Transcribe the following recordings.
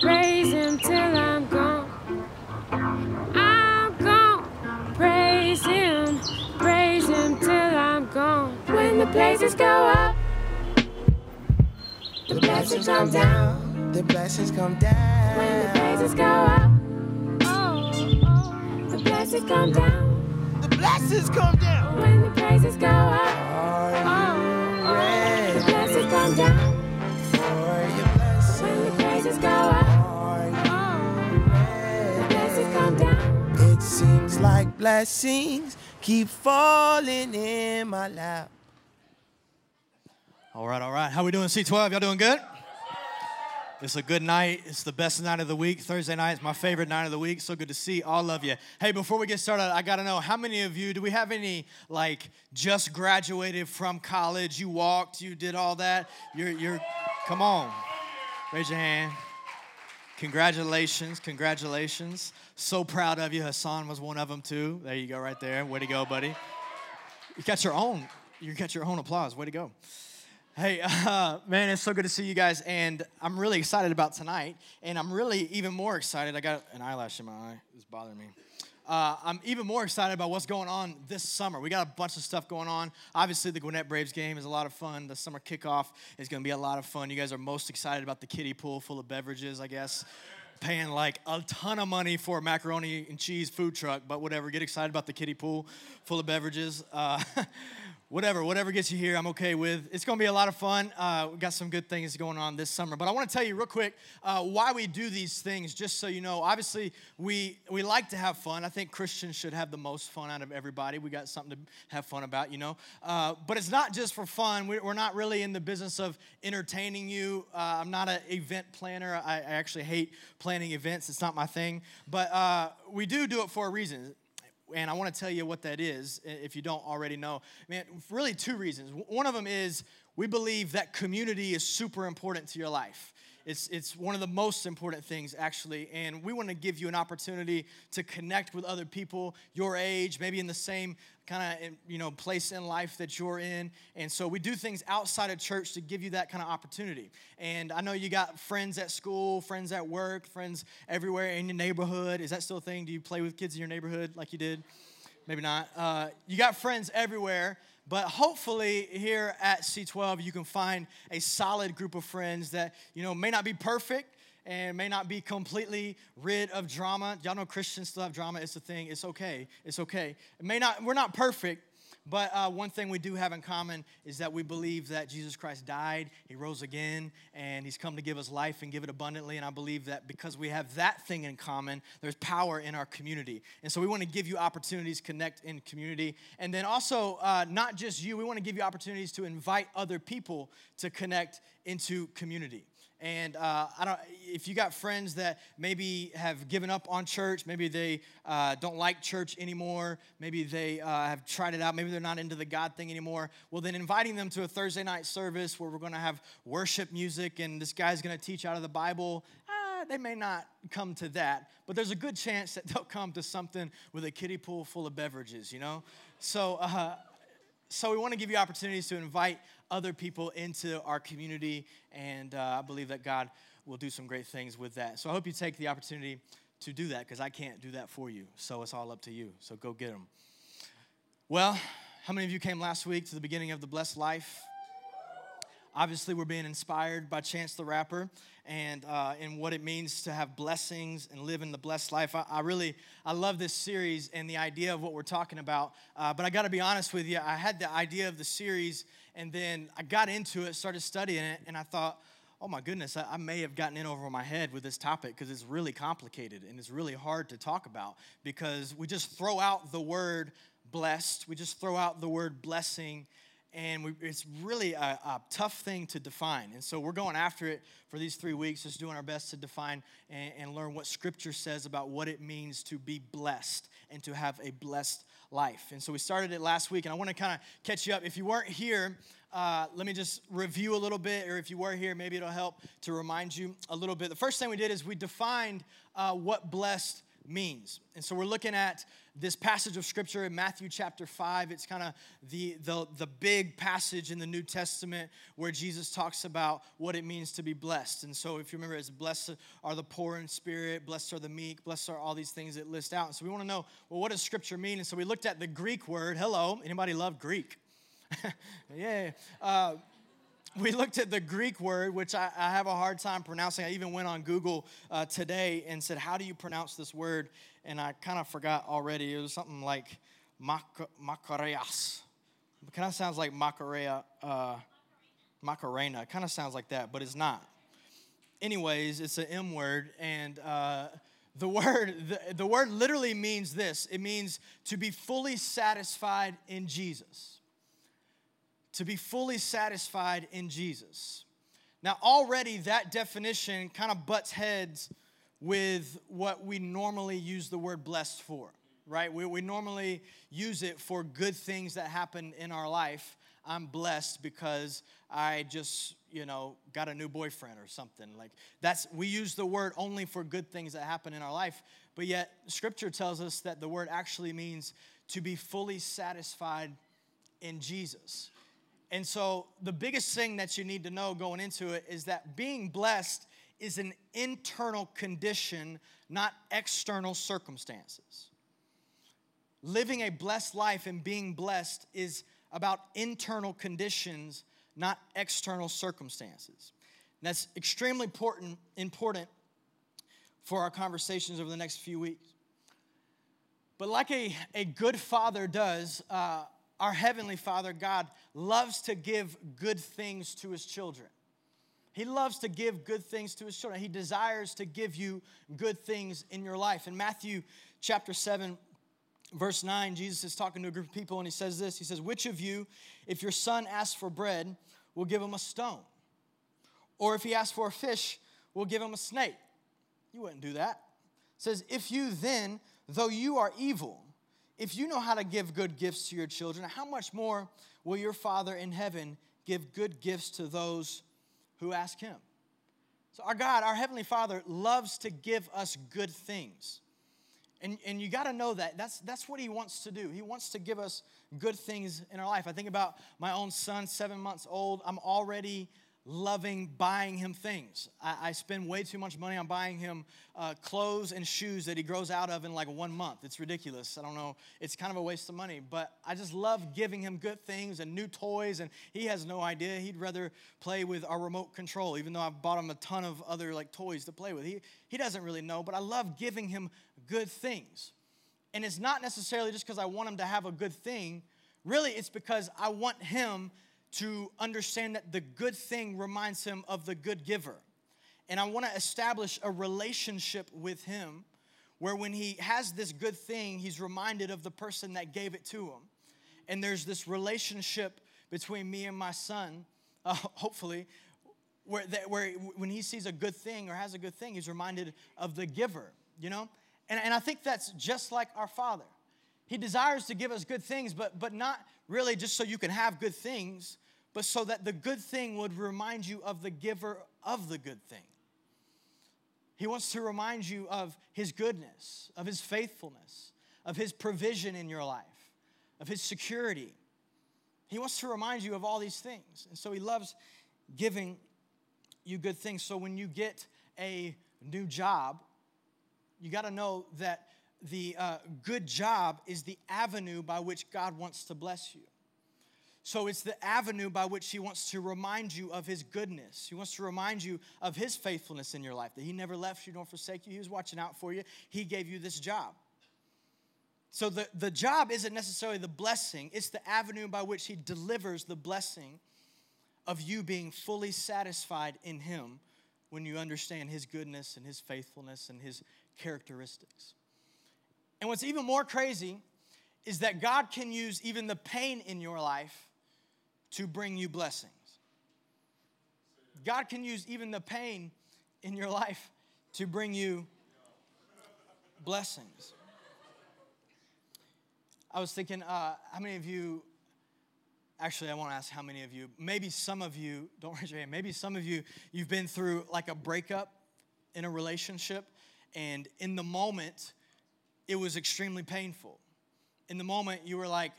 praise him till I'm gone. I'm gone, praise him, praise him till I'm gone. When the praises go up, the blessings come down. The blessings come down. When the praises go up, oh, oh, oh, the blessings come down. The blessings come down. When the praises go up, like blessings keep falling in my lap. All right, all right. How we doing, C12? Y'all doing good? It's a good night. It's the best night of the week. Thursday night is my favorite night of the week. So good to see all of you. Hey, before we get started, I got to know how many of you, do we have any like just graduated from college? You walked, you did all that. You're, you're, come on. Raise your hand. Congratulations, congratulations. So proud of you. Hassan was one of them too. There you go, right there. Way to go, buddy. You got your own, you got your own applause. Way to go. Hey, uh, man, it's so good to see you guys, and I'm really excited about tonight, and I'm really even more excited. I got an eyelash in my eye; it's bothering me. Uh, I'm even more excited about what's going on this summer. We got a bunch of stuff going on. Obviously, the Gwinnett Braves game is a lot of fun. The summer kickoff is going to be a lot of fun. You guys are most excited about the kiddie pool full of beverages, I guess. Paying like a ton of money for a macaroni and cheese food truck, but whatever. Get excited about the kiddie pool full of beverages. Uh, whatever, whatever gets you here, I'm okay with. It's to be a lot of fun. Uh, we got some good things going on this summer. But I want to tell you real quick uh, why we do these things, just so you know. Obviously, we we like to have fun. I think Christians should have the most fun out of everybody. We got something to have fun about, you know. Uh, but it's not just for fun. We- We're not really in the business of entertaining you. Uh, I'm not an event planner. I, I actually hate planning events. It's not my thing. But uh, we do do it for a reason and I want to tell you what that is if you don't already know. Man, really two reasons. One of them is we believe that community is super important to your life. It's, it's one of the most important things, actually. And we want to give you an opportunity to connect with other people your age, maybe in the same kind of you know place in life that you're in. And so we do things outside of church to give you that kind of opportunity. And I know you got friends at school, friends at work, friends everywhere in your neighborhood. Is that still a thing? Do you play with kids in your neighborhood like you did? Maybe not. Uh, you got friends everywhere, but hopefully here at C12 you can find a solid group of friends that you know may not be perfect and may not be completely rid of drama. Y'all know Christians still have drama. It's a thing. It's okay. It's okay. It may not. We're not perfect. But uh, one thing we do have in common is that we believe that Jesus Christ died, He rose again, and He's come to give us life and give it abundantly. And I believe that because we have that thing in common, there's power in our community. And so we want to give you opportunities to connect in community. And then also, uh, not just you, we want to give you opportunities to invite other people to connect into community. And uh, I don't. If you got friends that maybe have given up on church, maybe they uh, don't like church anymore, maybe they uh, have tried it out, maybe they're not into the God thing anymore. Well, then inviting them to a Thursday night service where we're going to have worship music and this guy's going to teach out of the Bible. Uh, they may not come to that, but there's a good chance that they'll come to something with a kiddie pool full of beverages. You know, so. So we want to give you opportunities to invite other people into our community, and uh, I believe that God will do some great things with that. So I hope you take the opportunity to do that because I can't do that for you. So it's all up to you. So go get them. Well, how many of you came last week to the beginning of the Blessed Life? Obviously, we're being inspired by Chance the Rapper and uh, and what it means to have blessings and live in the blessed life. I, I really I love this series and the idea of what we're talking about. Uh, but I got to be honest with you, I had the idea of the series, and then I got into it, started studying it, and I thought, oh my goodness, I, I may have gotten in over my head with this topic because it's really complicated and it's really hard to talk about because we just throw out the word blessed, we just throw out the word blessing and we, it's really a, a, tough thing to define. And so we're going after it for these three weeks, just doing our best to define and, and, learn what Scripture says about what it means to be blessed and to have a blessed life. And so we started it last week, and I want to kind of catch you up. If you weren't here, uh, let me just review a little bit, or if you were here, maybe it'll help to remind you a little bit. The first thing we did is we defined uh, what blessed means. And so we're looking at this passage of scripture in Matthew chapter 5. It's kind of the, the, the big passage in the New Testament where Jesus talks about what it means to be blessed. And so if you remember, it's blessed are the poor in spirit, blessed are the meek, blessed are all these things that list out. And so we want to know, well, what does scripture mean? And so we looked at the Greek word. Hello, anybody love Greek? yeah. Uh, we looked at the Greek word, which I, I, have a hard time pronouncing. I even went on Google uh, today and said, How do you pronounce this word? And I kind of forgot already. It was something like Makareas. It kind of sounds like Macarena. Uh, Macarena. It kind of sounds like that, but it's not. Anyways, it's an M word, and uh, the word the, the word literally means this. It means to be fully satisfied in Jesus to be fully satisfied in Jesus. Now, already that definition kind of butts heads with what we normally use the word blessed for, right? We, we normally use it for good things that happen in our life. I'm blessed because I just, you know, got a new boyfriend or something. Like that's we use the word only for good things that happen in our life, but yet scripture tells us that the word actually means to be fully satisfied in Jesus. And so, the biggest thing that you need to know going into it is that being blessed is an internal condition, not external circumstances. Living a blessed life and being blessed is about internal conditions, not external circumstances. And that's extremely important, important for our conversations over the next few weeks. But like a, a good father does, uh, our Heavenly Father, God, loves to give good things to His children. He loves to give good things to His children. He desires to give you good things in your life. In Matthew chapter 7, verse 9, Jesus is talking to a group of people and He says this He says, Which of you, if your son asks for bread, will give him a stone? Or if he asks for a fish, will give him a snake? You wouldn't do that. It says, If you then, though you are evil, if you know how to give good gifts to your children, how much more will your Father in heaven give good gifts to those who ask Him? So, our God, our Heavenly Father, loves to give us good things. And, and you got to know that. That's, that's what He wants to do. He wants to give us good things in our life. I think about my own son, seven months old. I'm already loving buying him things. I, I, spend way too much money on buying him uh, clothes and shoes that he grows out of in like one month. It's ridiculous. I don't know. It's kind of a waste of money, but I just love giving him good things and new toys, and he has no idea. He'd rather play with our remote control, even though I've bought him a ton of other like toys to play with. He, he doesn't really know, but I love giving him good things. And it's not necessarily just because I want him to have a good thing. Really, it's because I want him to understand that the good thing reminds him of the good giver. And I want to establish a relationship with him where when he has this good thing, he's reminded of the person that gave it to him. And there's this relationship between me and my son, uh, hopefully, where, that, where when he sees a good thing or has a good thing, he's reminded of the giver, you know? And, and I think that's just like our Father. He desires to give us good things, but, but not really just so you can have good things, but so that the good thing would remind you of the giver of the good thing. He wants to remind you of his goodness, of his faithfulness, of his provision in your life, of his security. He wants to remind you of all these things. And so he loves giving you good things. So when you get a new job, you got to know that the uh, good job is the avenue by which God wants to bless you. So it's the avenue by which He wants to remind you of His goodness. He wants to remind you of His faithfulness in your life, that He never left you nor forsake you. He was watching out for you. He gave you this job. So the, the job isn't necessarily the blessing, it's the avenue by which He delivers the blessing of you being fully satisfied in Him when you understand His goodness and His faithfulness and His characteristics. And what's even more crazy is that God can use even the pain in your life to bring you blessings. God can use even the pain in your life to bring you blessings. I was thinking, uh, how many of you, actually, I want to ask how many of you, maybe some of you, don't raise your hand, maybe some of you, you've been through like a breakup in a relationship, and in the moment, it was extremely painful. In the moment, you were like,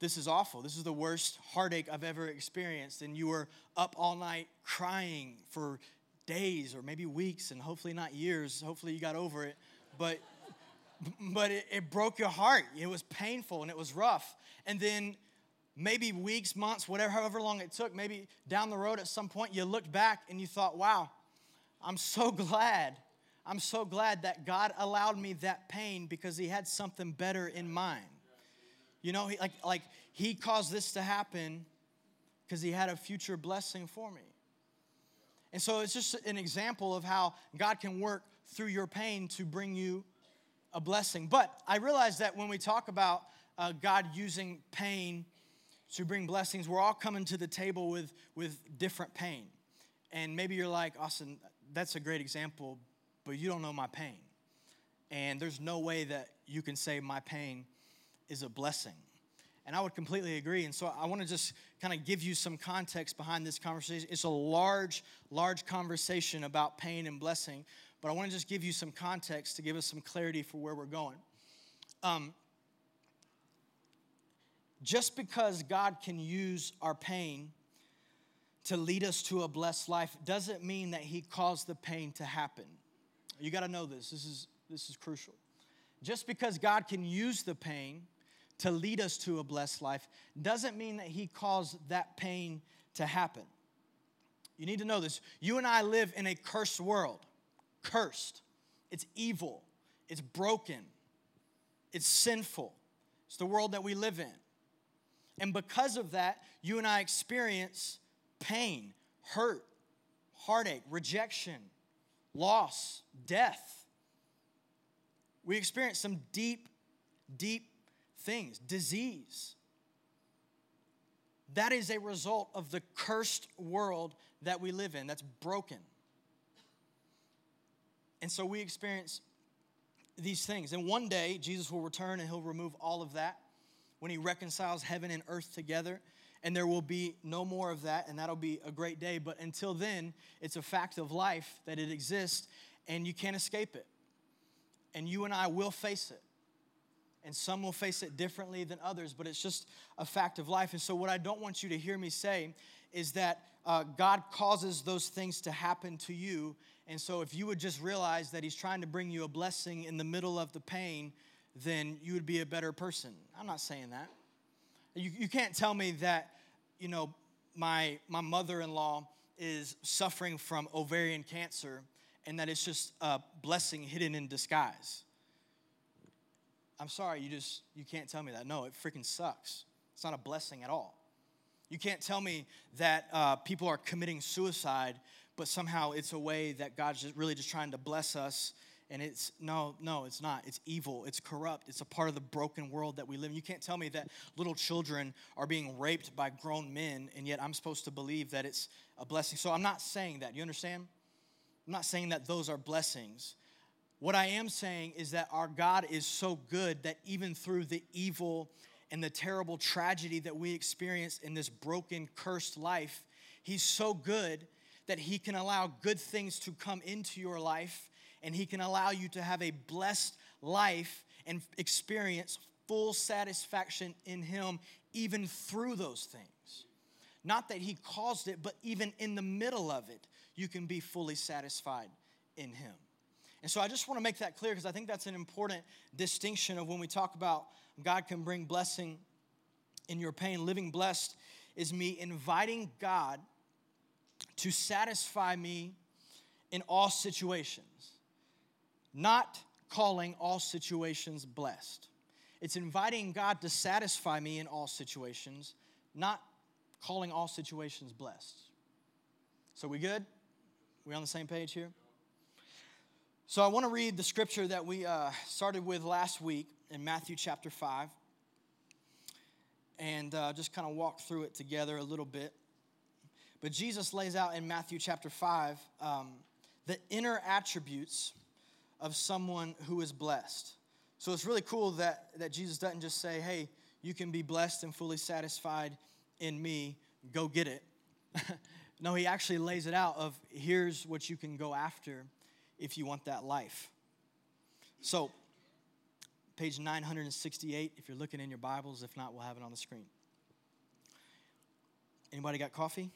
this is awful. This is the worst heartache I've ever experienced. And you were up all night crying for days or maybe weeks and hopefully not years. Hopefully you got over it. But but it, it broke your heart. It was painful and it was rough. And then maybe weeks, months, whatever, however long it took, maybe down the road at some point you looked back and you thought, wow, I'm so glad. I'm so glad that God allowed me that pain because He had something better in mind. You know, he, like, like He caused this to happen because He had a future blessing for me. And so it's just an example of how God can work through your pain to bring you a blessing. But I realize that when we talk about uh, God using pain to bring blessings, we're all coming to the table with, with different pain. And maybe you're like, Austin, that's a great example, but you don't know my pain. And there's no way that you can say my pain is a blessing. And I would completely agree. And so I want to just kind of give you some context behind this conversation. It's a large, large conversation about pain and blessing, but I want to just give you some context to give us some clarity for where we're going. Um, just because God can use our pain to lead us to a blessed life doesn't mean that He caused the pain to happen. You got to know this. This is, this is crucial. Just because God can use the pain to lead us to a blessed life doesn't mean that He caused that pain to happen. You need to know this. You and I live in a cursed world cursed, it's evil, it's broken, it's sinful. It's the world that we live in. And because of that, you and I experience pain, hurt, heartache, rejection, loss, death. We experience some deep, deep things, disease. That is a result of the cursed world that we live in, that's broken. And so we experience these things. And one day, Jesus will return and he'll remove all of that when he reconciles heaven and earth together. And there will be no more of that, and that'll be a great day. But until then, it's a fact of life that it exists, and you can't escape it. And you and I will face it. And some will face it differently than others, but it's just a fact of life. And so, what I don't want you to hear me say is that uh, God causes those things to happen to you and so, if you would just realize that He's trying to bring you a blessing in the middle of the pain, then you would be a better person. I'm not saying that. You, you can't tell me that, you know, my, my mother in law is suffering from ovarian cancer and that it's just a blessing hidden in disguise. I'm sorry, you just you can't tell me that. No, it freaking sucks. It's not a blessing at all. You can't tell me that uh, people are committing suicide but somehow it's a way that God's just really just trying to bless us. And it's no, no, it's not. It's evil. It's corrupt. It's a part of the broken world that we live in. You can't tell me that little children are being raped by grown men, and yet I'm supposed to believe that it's a blessing. So I'm not saying that. You understand? I'm not saying that those are blessings. What I am saying is that our God is so good that even through the evil and the terrible tragedy that we experience in this broken, cursed life, He's so good that He can allow good things to come into your life and He can allow you to have a blessed life and experience full satisfaction in Him even through those things. Not that He caused it, but even in the middle of it, you can be fully satisfied in Him. And so I just want to make that clear because I think that's an important distinction of when we talk about God can bring blessing in your pain. Living blessed is me inviting God to satisfy me in all situations, not calling all situations blessed. It's inviting God to satisfy me in all situations, not calling all situations blessed. So, we good? We on the same page here? So, I want to read the scripture that we uh, started with last week in Matthew chapter 5 and uh, just kind of walk through it together a little bit. But Jesus lays out in Matthew chapter 5 um, the inner attributes of someone who is blessed. So it's really cool that, that Jesus doesn't just say, hey, you can be blessed and fully satisfied in me, go get it. no, he actually lays it out of here's what you can go after if you want that life. So page 968 if you're looking in your Bibles. If not, we'll have it on the screen. Anybody got coffee?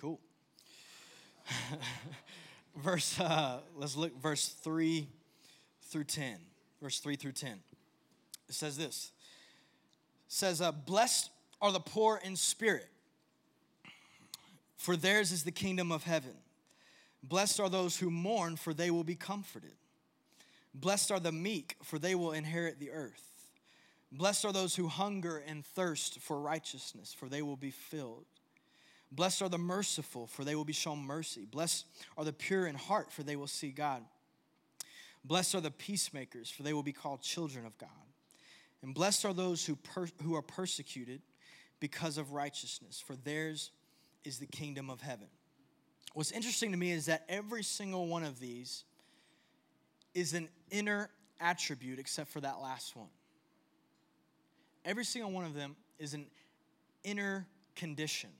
Cool. verse, uh, let's look, verse 3 through 10. Verse 3 through 10. It says this. It says, uh, Blessed are the poor in spirit, for theirs is the kingdom of heaven. Blessed are those who mourn, for they will be comforted. Blessed are the meek, for they will inherit the earth. Blessed are those who hunger and thirst for righteousness, for they will be filled. Blessed are the merciful, for they will be shown mercy. Blessed are the pure in heart, for they will see God. Blessed are the peacemakers, for they will be called children of God. And blessed are those who, per- who are persecuted because of righteousness, for theirs is the kingdom of heaven. What's interesting to me is that every single one of these is an inner attribute except for that last one. Every single one of them is an inner condition.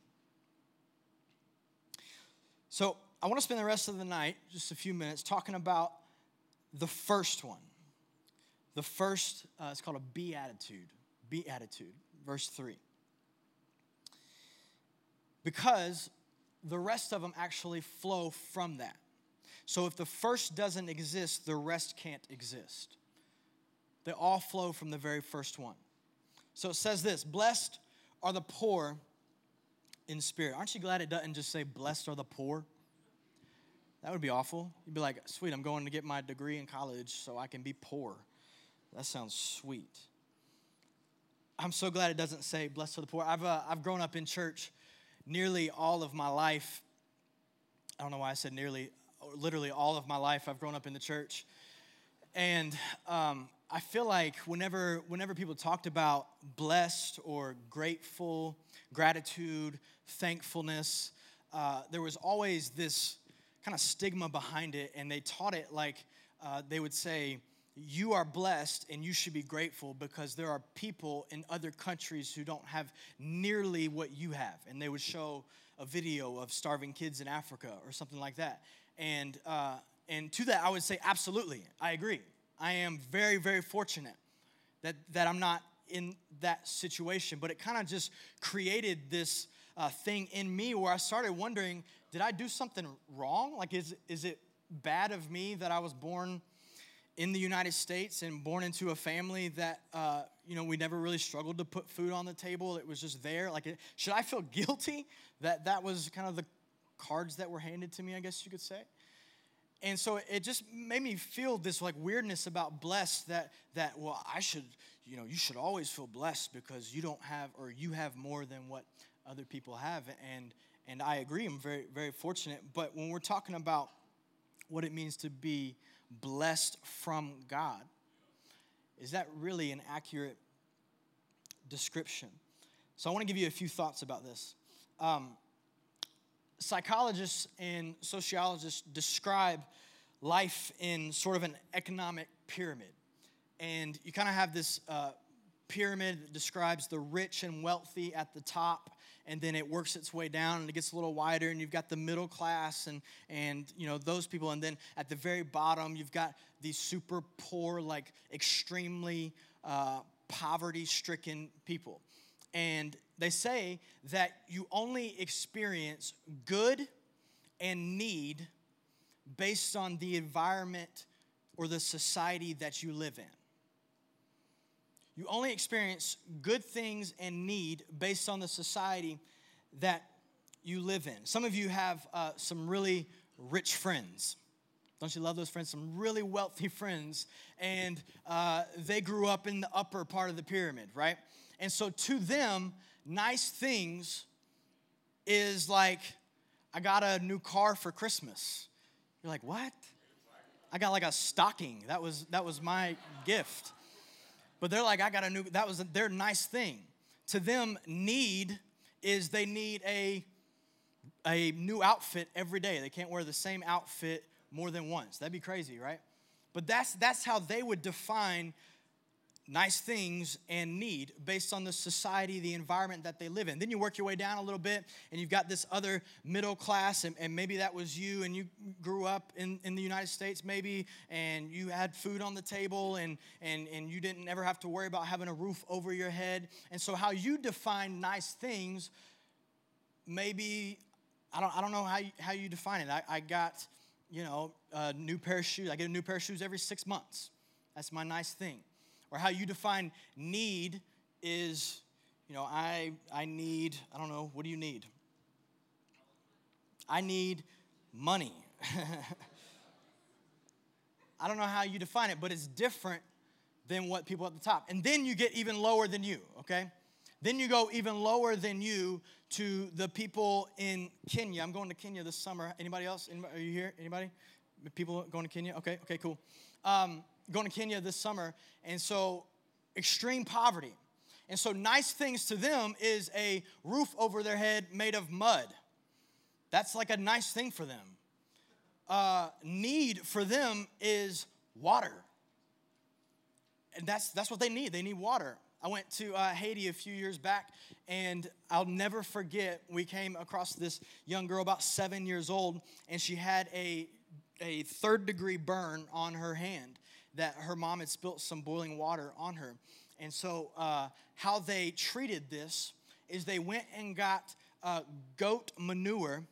So I want to spend the rest of the night, just a few minutes, talking about the first one. The first, uh, it's called a beatitude. Beatitude, verse 3. Because the rest of them actually flow from that. So if the first doesn't exist, the rest can't exist. They all flow from the very first one. So it says this Blessed are the poor in spirit. Aren't you glad it doesn't just say, Blessed are the poor? That would be awful. You'd be like, Sweet, I'm going to get my degree in college so I can be poor. That sounds sweet. I'm so glad it doesn't say, Blessed are the poor. I've, uh, I've grown up in church nearly all of my life. I don't know why I said nearly, literally all of my life. I've grown up in the church. And um, I feel like whenever, whenever people talked about blessed or grateful, gratitude, thankfulness, uh, there was always this kind of stigma behind it, and they taught it like uh, they would say, you are blessed and you should be grateful because there are people in other countries who don't have nearly what you have. And they would show a video of starving kids in Africa or something like that. And, uh, and to that, I would say, absolutely, I agree. I am very, very fortunate that, that I'm not in that situation. But it kind of just created this uh, thing in me where I started wondering did I do something wrong? Like, is, is it bad of me that I was born? in the United States and born into a family that, uh, you know, we never really struggled to put food on the table. It was just there. Like, should I feel guilty that that was kind of the cards that were handed to me, I guess you could say? And so it just made me feel this like weirdness about blessed that, that, well, I should, you know, you should always feel blessed because you don't have, or you have more than what other people have. And, and I agree, I'm very, very fortunate. But when we're talking about what it means to be blessed from God. Is that really an accurate description? So I want to give you a few thoughts about this. Um, psychologists and sociologists describe life in sort of an economic pyramid. And you kind of have this uh, pyramid that describes the rich and wealthy at the top and then it works its way down and it gets a little wider and you've got the middle class and and you know those people and then at the very bottom you've got these super poor like extremely uh, poverty stricken people and they say that you only experience good and need based on the environment or the society that you live in you only experience good things and need based on the society that you live in. Some of you have uh, some really rich friends. Don't you love those friends? Some really wealthy friends, and uh, they grew up in the upper part of the pyramid, right? And so to them, nice things is like, I got a new car for Christmas. You're like, what? I got like a stocking. That was that was my gift. But they're like, I got a new, that was their nice thing. To them, need is they need a, a new outfit every day. They can't wear the same outfit more than once. That'd be crazy, right? But that's, that's how they would define nice things and need based on the society, the environment that they live in. Then you work your way down a little bit and you've got this other middle class, and, and maybe that was you and you grew up in, in the United States, maybe, and you had food on the table and, and, and you didn't ever have to worry about having a roof over your head. And so, how you define nice things, maybe, I don't, I don't know how you, how you define it. I, I got, you know, a new pair of shoes. I get a new pair of shoes every six months. That's my nice thing or how you define need is, you know, I, I need, I don't know, what do you need? I need money. I don't know how you define it, but it's different than what people at the top. And then you get even lower than you, okay? Then you go even lower than you to the people in Kenya. I'm going to Kenya this summer. Anybody else? Anybody, are you here? Anybody? People going to Kenya? Okay, okay, cool. Um, going to Kenya this summer, and so extreme poverty. And so, nice things to them is a roof over their head made of mud. That's like a nice thing for them. Uh, need for them is water. And that's, that's what they need. They need water. I went to uh, Haiti a few years back, and I'll never forget. We came across this young girl, about seven years old, and she had a, a third degree burn on her hand that her mom had spilt some boiling water on her. And so, uh, how they treated this is they went and got uh, goat manure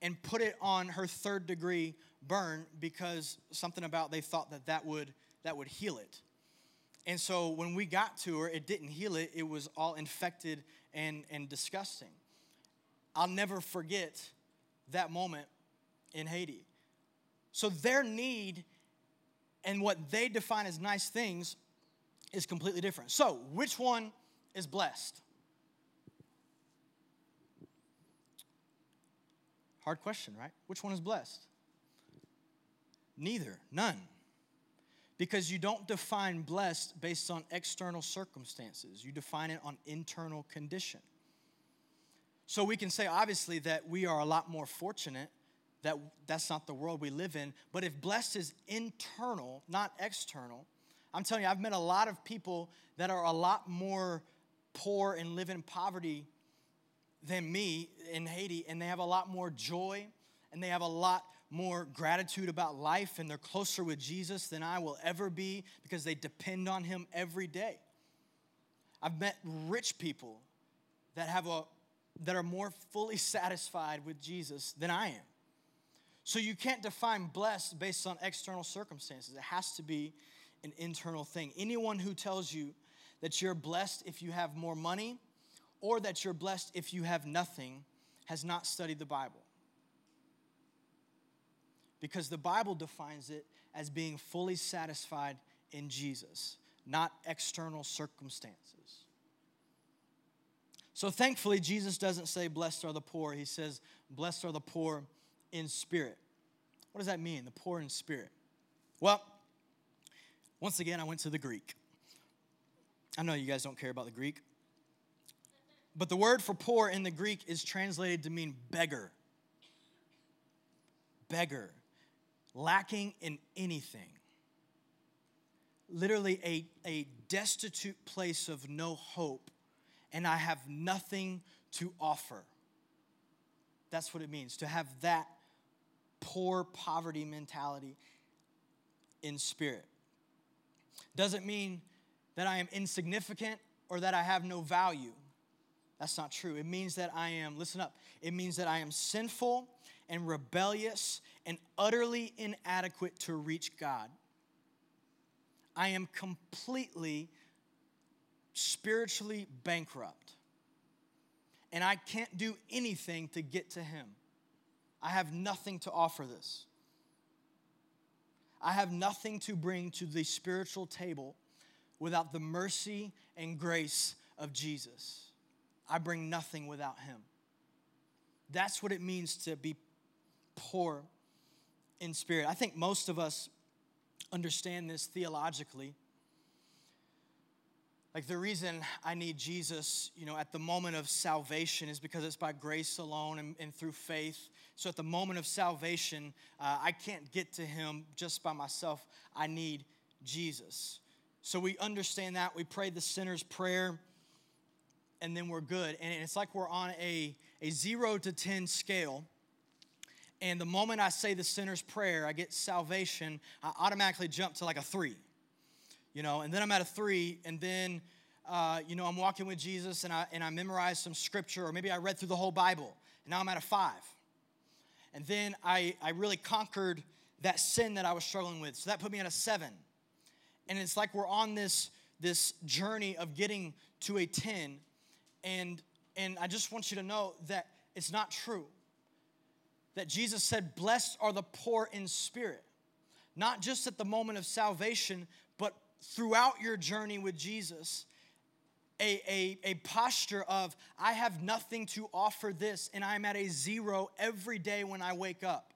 and put it on her third degree burn because something about they thought that that would that would heal it. And so when we got to her, it didn't heal it. It was all infected and, and disgusting. I'll never forget that moment in Haiti. So their need and what they define as nice things is completely different. So, which one is blessed? Hard question, right? Which one is blessed? Neither, none. Because you don't define blessed based on external circumstances, you define it on internal condition. So we can say, obviously, that we are a lot more fortunate that that's not the world we live in. But if blessed is internal, not external, I'm telling you, I've met a lot of people that are a lot more poor and live in poverty than me in Haiti, and they have a lot more joy and they have a lot more gratitude about life and they're closer with Jesus than I will ever be because they depend on Him every day. I've met rich people that have a that are more fully satisfied with Jesus than I am. So you can't define blessed based on external circumstances. It has to be an internal thing. Anyone who tells you that you're blessed if you have more money or that you're blessed if you have nothing has not studied the Bible. Because the Bible defines it as being fully satisfied in Jesus, not external circumstances. So thankfully, Jesus doesn't say, Blessed are the poor. He says, Blessed are the poor in spirit. What does that mean, the poor in spirit? Well, once again, I went to the Greek. I know you guys don't care about the Greek, but the word for poor in the Greek is translated to mean beggar. Beggar, lacking in anything. Literally, a, a destitute place of no hope, and I have nothing to offer. That's what it means to have that poor poverty mentality in spirit. Doesn't mean that I am insignificant or that I have no value. That's not true. It means that I am, listen up, it means that I am sinful and rebellious and utterly inadequate to reach God. I am completely spiritually bankrupt and I can't do anything to get to Him. I have nothing to offer this. I have nothing to bring to the spiritual table without the mercy and grace of Jesus. I bring nothing without Him. That's what it means to be poor in spirit. I think most of us understand this theologically like the reason I need Jesus, you know, at the moment of salvation is because it's by grace alone and, and through faith. So at the moment of salvation, uh, I can't get to Him just by myself. I need Jesus. So we understand that. We pray the sinner's prayer, and then we're good. And it's like we're on a, a zero to 10 scale. And the moment I say the sinner's prayer, I get salvation, I automatically jump to like a three. You know, and then I'm at a three, and then, uh, you know, I'm walking with Jesus and I, and I memorize some scripture, or maybe I read through the whole Bible, and now I'm at a five. And then I, I really conquered that sin that I was struggling with. So that put me at a seven. And it's like we're on this, this journey of getting to a 10. And, and I just want you to know that it's not true. That Jesus said, Blessed are the poor in spirit. Not just at the moment of salvation, throughout your journey with Jesus. A, a, a posture of, I have nothing to offer this, and I'm at a zero every day when I wake up.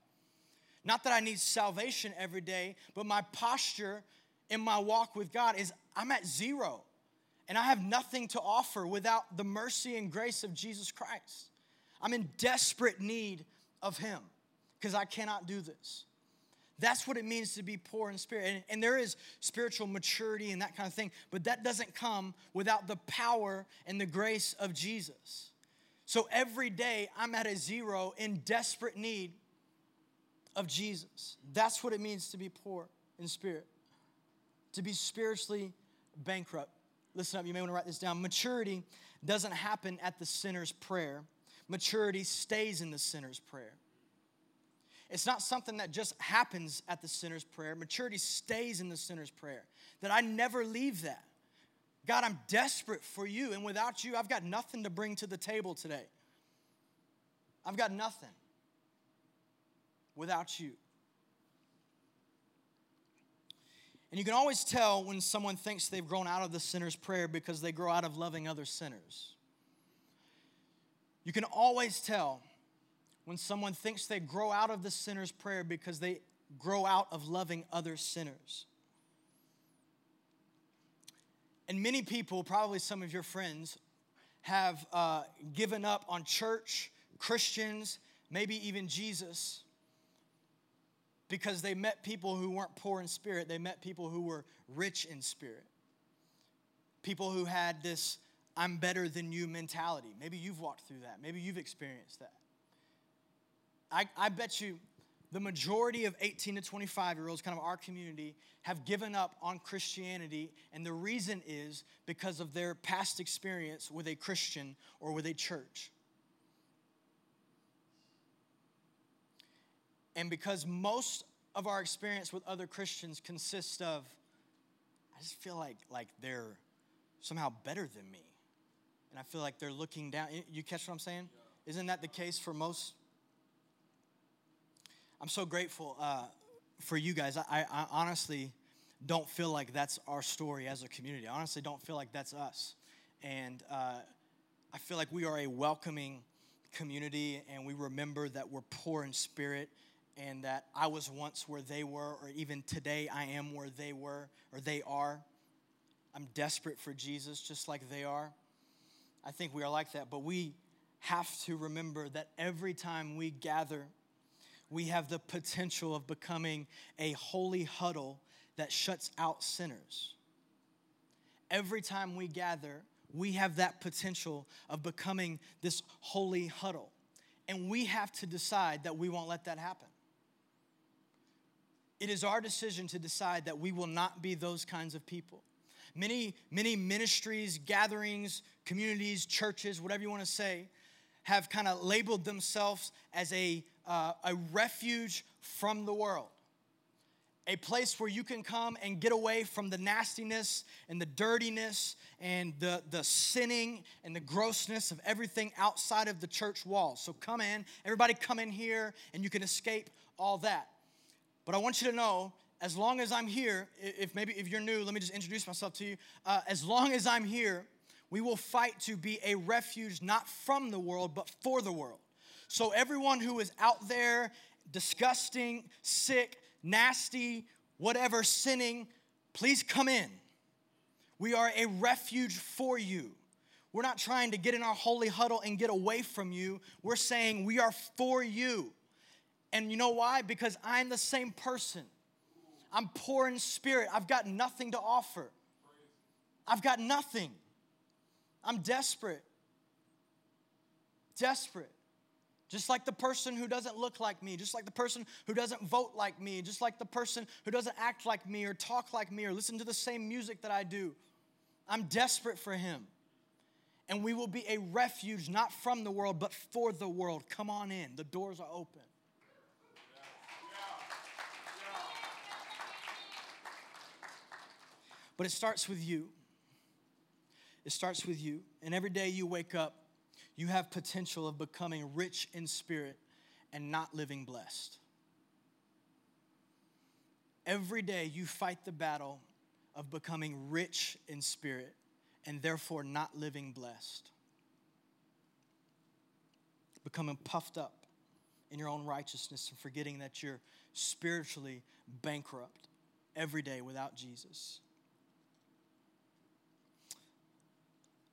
Not that I need salvation every day, but my posture in my walk with God is I'm at zero and I have nothing to offer without the mercy and grace of Jesus Christ. I'm in desperate need of Him because I cannot do this. That's what it means to be poor in spirit. And, and, there is spiritual maturity and that kind of thing, but that doesn't come without the power and the grace of Jesus. So every day I'm at a zero in desperate need of Jesus. That's what it means to be poor in spirit, to be spiritually bankrupt. Listen up, you may want to write this down. Maturity doesn't happen at the sinner's prayer, maturity stays in the sinner's prayer. It's not something that just happens at the sinner's prayer. Maturity stays in the sinner's prayer. That I never leave that. God, I'm desperate for you, and without you, I've got nothing to bring to the table today. I've got nothing without you. And you can always tell when someone thinks they've grown out of the sinner's prayer because they grow out of loving other sinners. You can always tell when someone thinks they grow out of the sinner's prayer because they grow out of loving other sinners. And many people, probably some of your friends, have uh, given up on church, Christians, maybe even Jesus because they met people who weren't poor in spirit, they met people who were rich in spirit. People who had this I'm better than you mentality. Maybe you've walked through that. Maybe you've experienced that. I, I bet you the majority of 18 to 25 year olds, kind of our community, have given up on Christianity. And the reason is because of their past experience with a Christian or with a church. And because most of our experience with other Christians consists of, I just feel like, like they're somehow better than me. And I feel like they're looking down. You catch what I'm saying? Isn't that the case for most? I'm so grateful uh, for you guys. I, I honestly don't feel like that's our story as a community. I honestly don't feel like that's us. And uh, I feel like we are a welcoming community and we remember that we're poor in spirit and that I was once where they were, or even today I am where they were, or they are. I'm desperate for Jesus just like they are. I think we are like that, but we have to remember that every time we gather, we have the potential of becoming a holy huddle that shuts out sinners. Every time we gather, we have that potential of becoming this holy huddle. And we have to decide that we won't let that happen. It is our decision to decide that we will not be those kinds of people. Many, many ministries, gatherings, communities, churches, whatever you want to say, have kind of labeled themselves as a, uh, a refuge from the world. A place where you can come and get away from the nastiness and the dirtiness and the, the sinning and the grossness of everything outside of the church walls. So come in, everybody come in here, and you can escape all that. But I want you to know, as long as I'm here, if maybe if you're new, let me just introduce myself to you. Uh, as long as I'm here, we will fight to be a refuge not from the world, but for the world. So everyone who is out there, disgusting, sick, nasty, whatever, sinning, please come in. We are a refuge for you. We're not trying to get in our holy huddle and get away from you. We're saying we are for you. And you know why? Because I'm the same person. I'm poor in spirit. I've got nothing to offer. I've got nothing. I'm desperate. Desperate. Just like the person who doesn't look like me, just like the person who doesn't vote like me, just like the person who doesn't act like me or talk like me or listen to the same music that I do. I'm desperate for him. And we will be a refuge, not from the world, but for the world. Come on in, the doors are open. But it starts with you. It starts with you. And every day you wake up, you have potential of becoming rich in spirit and not living blessed. Every day you fight the battle of becoming rich in spirit and therefore not living blessed. Becoming puffed up in your own righteousness and forgetting that you're spiritually bankrupt every day without Jesus.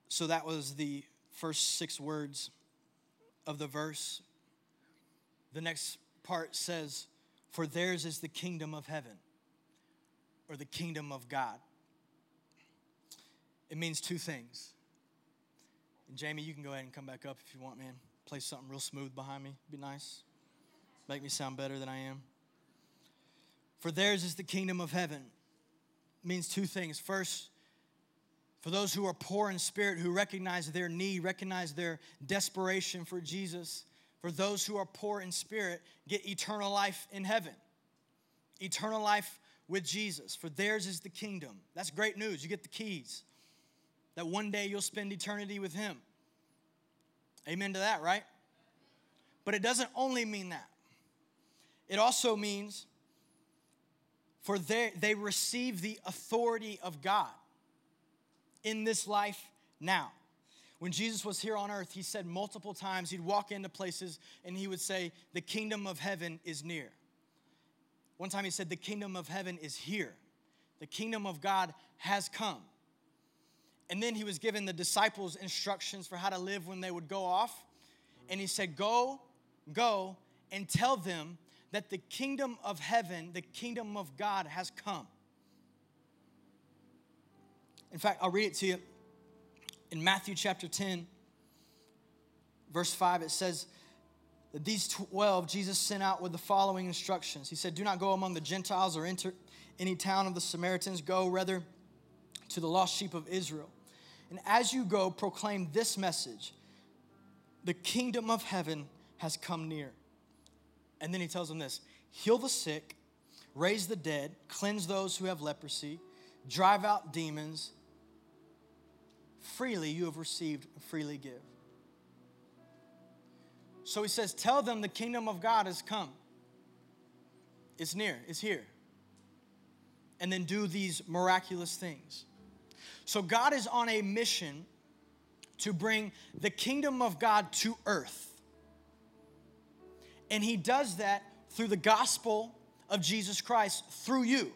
So that was the first six words of the verse. The next part says, For theirs is the kingdom of heaven, or the kingdom of God. It means two things. And Jamie, you can go ahead and come back up if you want, man. Play something real smooth behind me. Be nice. Make me sound better than I am. For theirs is the kingdom of heaven. It means two things. First, for those who are poor in spirit, who recognize their need, recognize their desperation for Jesus. For those who are poor in spirit, get eternal life in heaven, eternal life with Jesus. For theirs is the kingdom. That's great news. You get the keys. That one day you'll spend eternity with Him. Amen to that, right? But it doesn't only mean that, it also means for they, they receive the authority of God in this life now. When Jesus was here on earth, he said multiple times, he'd walk into places and he would say, The kingdom of heaven is near. One time he said, The kingdom of heaven is here. The kingdom of God has come. And then he was given the disciples instructions for how to live when they would go off. And he said, Go, go, and tell them that the kingdom of heaven, the kingdom of God has come. In fact, I'll read it to you. In Matthew chapter 10, verse 5, it says that these 12 Jesus sent out with the following instructions. He said, Do not go among the Gentiles or enter any town of the Samaritans, go rather to the lost sheep of Israel. And as you go, proclaim this message the kingdom of heaven has come near. And then he tells them this heal the sick, raise the dead, cleanse those who have leprosy, drive out demons freely you have received, freely give. So he says, Tell them the kingdom of God has come. It's near, it's here. And then do these miraculous things. So God is on a mission to bring the kingdom of God to earth. And he does that through the gospel of Jesus Christ through you.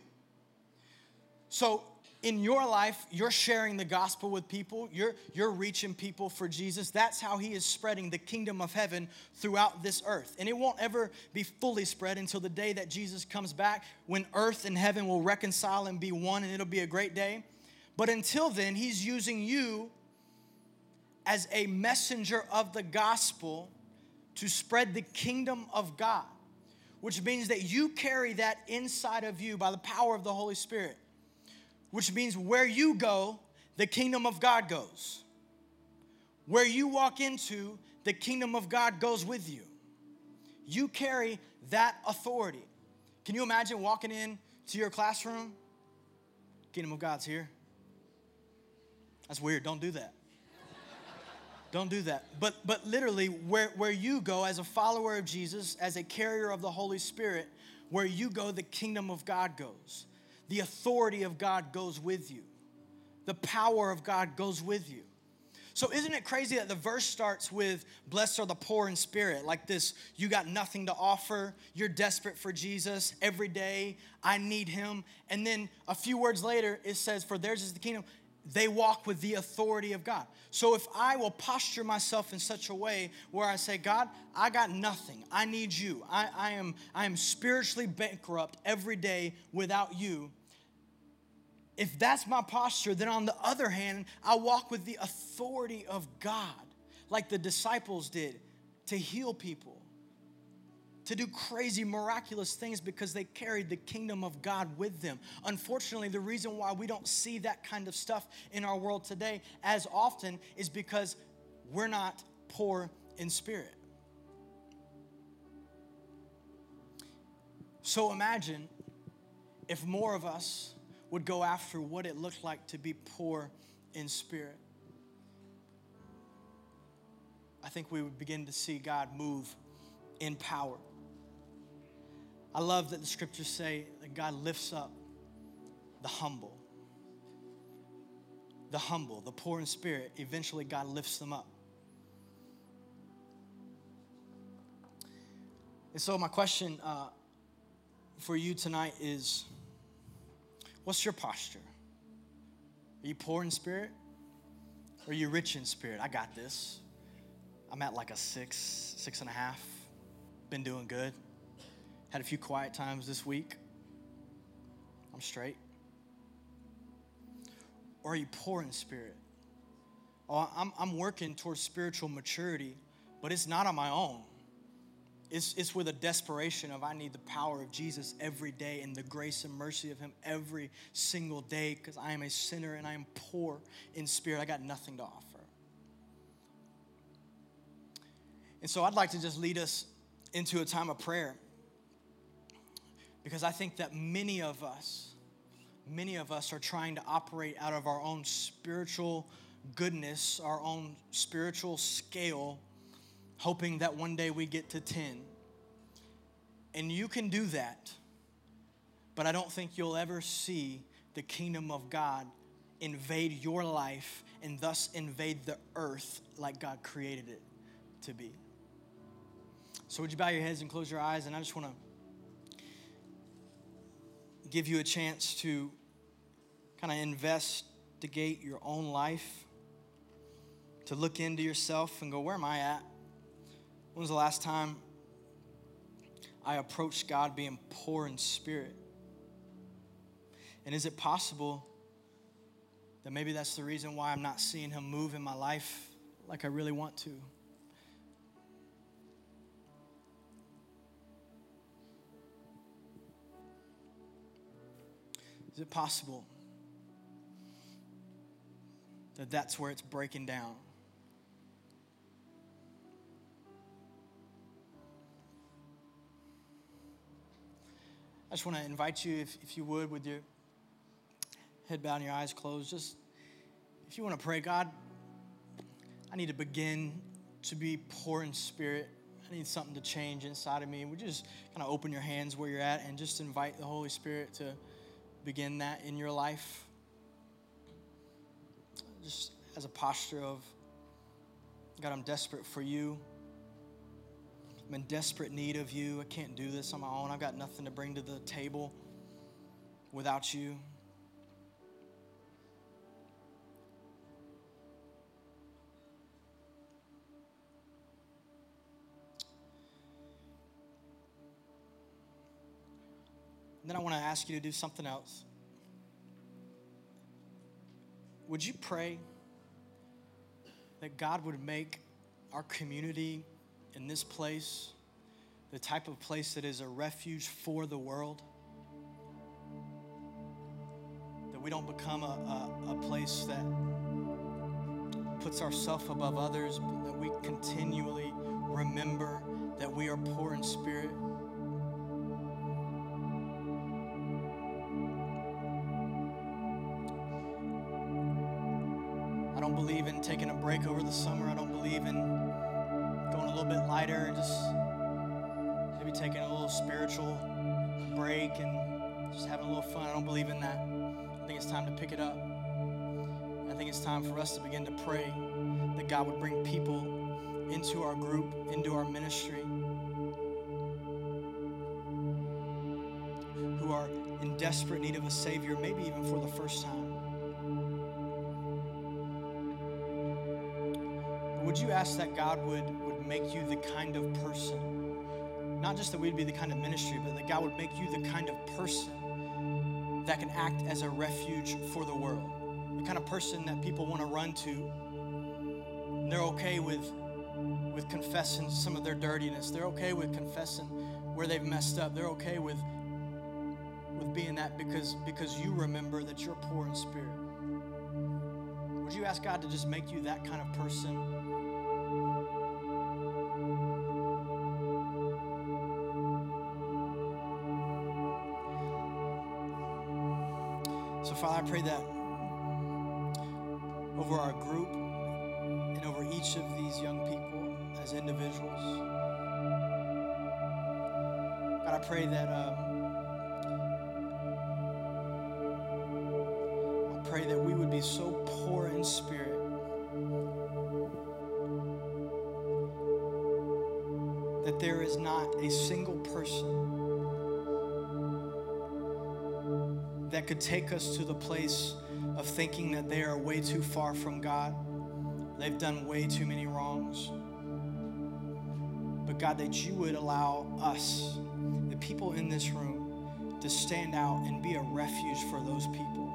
So in your life, you're sharing the gospel with people, you're, you're reaching people for Jesus. That's how He is spreading the kingdom of heaven throughout this earth. And it won't ever be fully spread until the day that Jesus comes back, when earth and heaven will reconcile and be one, and it'll be a great day. But until then, He's using you as a messenger of the gospel to spread the kingdom of God, which means that you carry that inside of you by the power of the Holy Spirit which means where you go, the kingdom of God goes. Where you walk into, the kingdom of God goes with you. You carry that authority. Can you imagine walking in to your classroom? Kingdom of God's here. That's weird. Don't do that. Don't do that. But but literally, where, where you go as a follower of Jesus, as a carrier of the Holy Spirit, where you go, the kingdom of God goes the authority of God goes with you, the power of God goes with you. So, isn't it crazy that the verse starts with, Blessed are the poor in spirit? Like this, you got nothing to offer, you're desperate for Jesus every day, I need him. And then a few words later, it says, For theirs is the kingdom. They walk with the authority of God. So, if I will posture myself in such a way where I say, God, I got nothing, I need you, I, I, am, I am spiritually bankrupt every day without you if that's my posture, then on the other hand, I walk with the authority of God, like the disciples did, to heal people, to do crazy, miraculous things because they carried the kingdom of God with them. Unfortunately, the reason why we don't see that kind of stuff in our world today as often is because we're not poor in spirit. So imagine if more of us would go after what it looked like to be poor in spirit. I think we would begin to see God move in power. I love that the scriptures say that God lifts up the humble. The humble, the poor in spirit, eventually God lifts them up. And so, my question uh, for you tonight is what's your posture? Are you poor in spirit? Or are you rich in spirit? I got this. I'm at like a six, six and a half. Been doing good. Had a few quiet times this week. I'm straight. Or are you poor in spirit? Oh, I'm, I'm working towards spiritual maturity, but it's not on my own. It's, it's with a desperation of I need the power of Jesus every day and the grace and mercy of Him every single day because I am a sinner and I am poor in spirit. I got nothing to offer. And so I'd like to just lead us into a time of prayer because I think that many of us, many of us are trying to operate out of our own spiritual goodness, our own spiritual scale hoping that one day we get to 10. And you can do that, but I don't think you'll ever see the kingdom of God invade your life and thus invade the earth like God created it to be. So, would you bow your heads and close your eyes? And I just want to give you a chance to kind of investigate your own life, to look into yourself and go, where am I at? When was the last time I approached God being poor in spirit? And is it possible that maybe that's the reason why I'm not seeing Him move in my life like I really want to? Is it possible that that's where it's breaking down? I just want to invite you, if, if you would, with your head bowed and your eyes closed, just if you want to pray, God, I need to begin to be poor in spirit. I need something to change inside of me. Would you just kind of open your hands where you're at and just invite the Holy Spirit to begin that in your life? Just as a posture of, God, I'm desperate for you. I'm in desperate need of you. I can't do this on my own. I've got nothing to bring to the table without you. And then I want to ask you to do something else. Would you pray that God would make our community in this place, the type of place that is a refuge for the world. That we don't become a, a, a place that puts ourselves above others, but that we continually remember that we are poor in spirit. Don't believe in taking a break over the summer. I don't believe in going a little bit lighter and just maybe taking a little spiritual break and just having a little fun. I don't believe in that. I think it's time to pick it up. I think it's time for us to begin to pray that God would bring people into our group, into our ministry, who are in desperate need of a Savior, maybe even for the first time. Would you ask that God would would make you the kind of person, not just that we'd be the kind of ministry, but that God would make you the kind of person that can act as a refuge for the world. The kind of person that people want to run to. And they're okay with, with confessing some of their dirtiness. They're okay with confessing where they've messed up. They're okay with, with being that because, because you remember that you're poor in spirit. Would you ask God to just make you that kind of person? Pray that over our group and over each of these young people as individuals. God, I pray that um, I pray that we would be so poor in spirit that there is not a single person that could take us to the place of thinking that they are way too far from God. They've done way too many wrongs. But God, that you would allow us, the people in this room, to stand out and be a refuge for those people.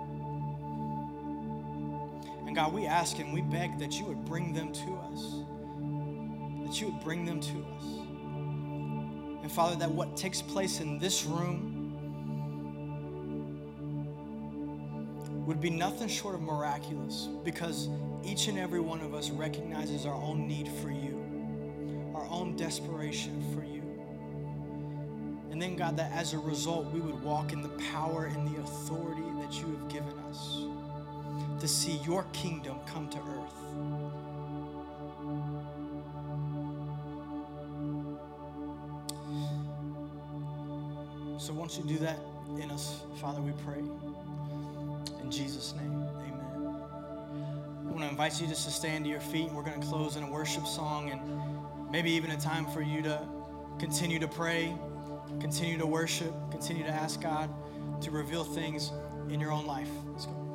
And God, we ask and we beg that you would bring them to us, that you would bring them to us. And Father, that what takes place in this room, would be nothing short of miraculous because each and every one of us recognizes our own need for you, our own desperation for you. And then, God, that as a result, we would walk in the power and the authority that you have given us to see your kingdom come to earth. So, won't you do that in us, Father, we pray. Invite you just to stand to your feet, and we're going to close in a worship song and maybe even a time for you to continue to pray, continue to worship, continue to ask God to reveal things in your own life. Let's go.